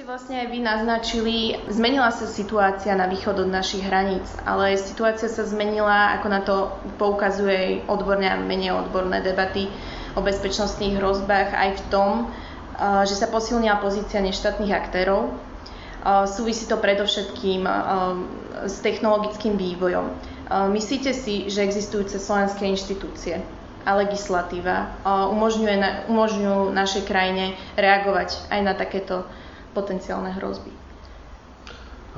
ste vlastne aj vy naznačili, zmenila sa situácia na východ od našich hraníc, ale situácia sa zmenila, ako na to poukazuje odborné a menej odborné debaty o bezpečnostných hrozbách aj v tom, že sa posilnila pozícia neštátnych aktérov. Súvisí to predovšetkým s technologickým vývojom. Myslíte si, že existujúce slovenské inštitúcie a legislatíva umožňuje, umožňujú našej krajine reagovať aj na takéto potenciálne hrozby.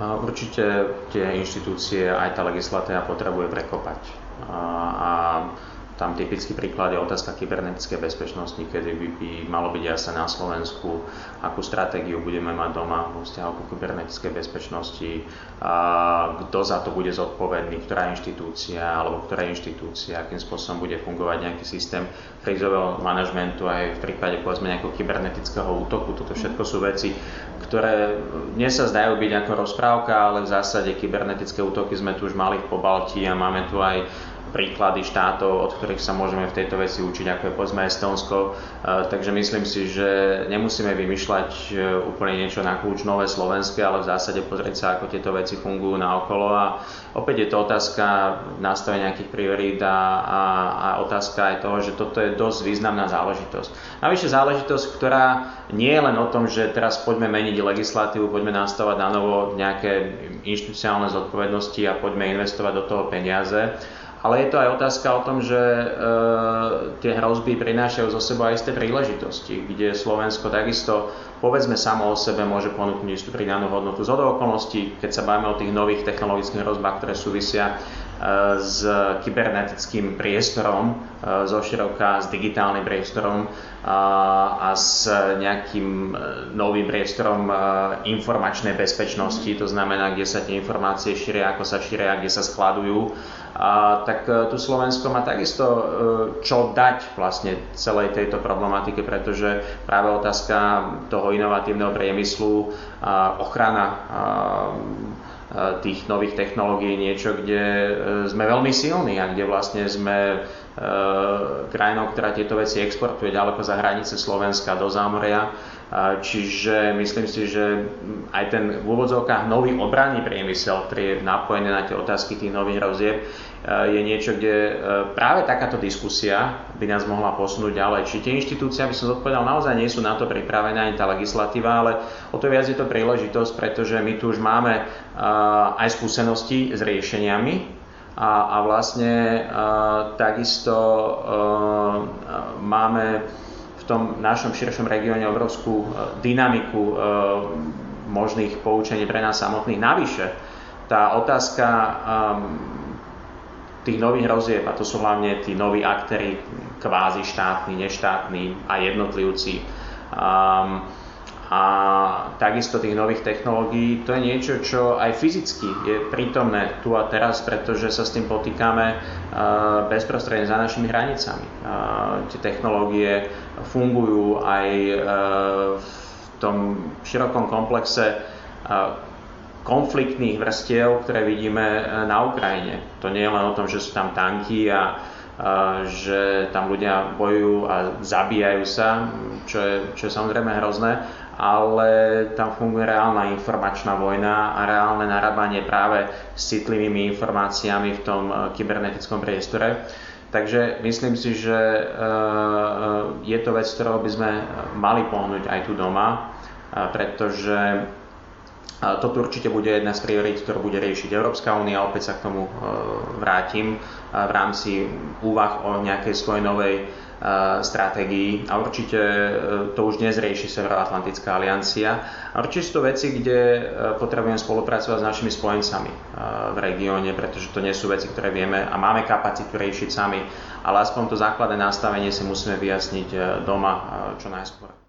Určite tie inštitúcie aj tá legislatíva potrebuje prekopať. A tam typický príklad je otázka kybernetickej bezpečnosti, kedy by, by malo byť jasné na Slovensku, akú stratégiu budeme mať doma vo vzťahu ku kybernetickej bezpečnosti, kto za to bude zodpovedný, ktorá inštitúcia alebo ktorá inštitúcia, akým spôsobom bude fungovať nejaký systém krízového manažmentu aj v prípade povedzme nejakého kybernetického útoku. Toto všetko sú veci, ktoré dnes sa zdajú byť ako rozprávka, ale v zásade kybernetické útoky sme tu už mali v Pobalti a máme tu aj príklady štátov, od ktorých sa môžeme v tejto veci učiť, ako je povedzme Estonsko. E, takže myslím si, že nemusíme vymýšľať e, úplne niečo na kľúč nové slovenské, ale v zásade pozrieť sa, ako tieto veci fungujú na okolo. A opäť je to otázka nastavenia nejakých priorít a, a, a otázka aj toho, že toto je dosť významná záležitosť. Navyše záležitosť, ktorá nie je len o tom, že teraz poďme meniť legislatívu, poďme nastavať na novo nejaké inštitucionálne zodpovednosti a poďme investovať do toho peniaze, ale je to aj otázka o tom, že e, tie hrozby prinášajú zo sebou aj isté príležitosti, kde Slovensko takisto, povedzme samo o sebe, môže ponúknuť istú pridanú hodnotu. Z okolností, keď sa bavíme o tých nových technologických hrozbách, ktoré súvisia e, s kybernetickým priestorom, e, zo široka s digitálnym priestorom a, a s nejakým e, novým priestorom e, informačnej bezpečnosti, to znamená, kde sa tie informácie šíria, ako sa šíria, kde sa skladujú a, tak e, tu Slovensko má takisto e, čo dať vlastne celej tejto problematike, pretože práve otázka toho inovatívneho priemyslu, a ochrana a, tých nových technológií niečo, kde e, sme veľmi silní a kde vlastne sme krajinou, ktorá tieto veci exportuje ďaleko za hranice Slovenska do zámoria. Čiže myslím si, že aj ten v úvodzovkách nový obranný priemysel, ktorý je napojený na tie otázky tých nových rozieb, je niečo, kde e, práve takáto diskusia by nás mohla posunúť ďalej. Či tie inštitúcie, aby som zodpovedal, naozaj nie sú na to pripravené ani tá legislatíva, ale o to viac je to príležitosť, pretože my tu už máme e, aj skúsenosti s riešeniami, a, a vlastne takisto máme v tom našom širšom regióne obrovskú dynamiku možných poučení pre nás samotných. Navyše, tá otázka tých nových rozieb, a to sú hlavne tí noví aktéry, kvázi štátni, neštátni a jednotlivci, um, a takisto tých nových technológií, to je niečo, čo aj fyzicky je prítomné tu a teraz, pretože sa s tým potýkame bezprostredne za našimi hranicami. Tie technológie fungujú aj v tom širokom komplexe konfliktných vrstiev, ktoré vidíme na Ukrajine. To nie je len o tom, že sú tam tanky a že tam ľudia bojujú a zabíjajú sa, čo je, čo je samozrejme hrozné, ale tam funguje reálna informačná vojna a reálne narábanie práve s citlivými informáciami v tom eh, kybernetickom priestore. Takže myslím si, že je to vec, ktorou by sme mali pohnúť aj tu doma, pretože toto určite bude jedna z priorít, ktorú bude riešiť Európska únia. Opäť sa k tomu eh, vrátim v rámci úvah o nejakej svojej novej stratégii a určite e, to už dnes rieši Severoatlantická aliancia. A určite sú to veci, kde e, potrebujeme spolupracovať s našimi spojencami e, v regióne, pretože to nie sú veci, ktoré vieme a máme kapacitu riešiť sami, ale aspoň to základné nastavenie si musíme vyjasniť doma čo najskôr.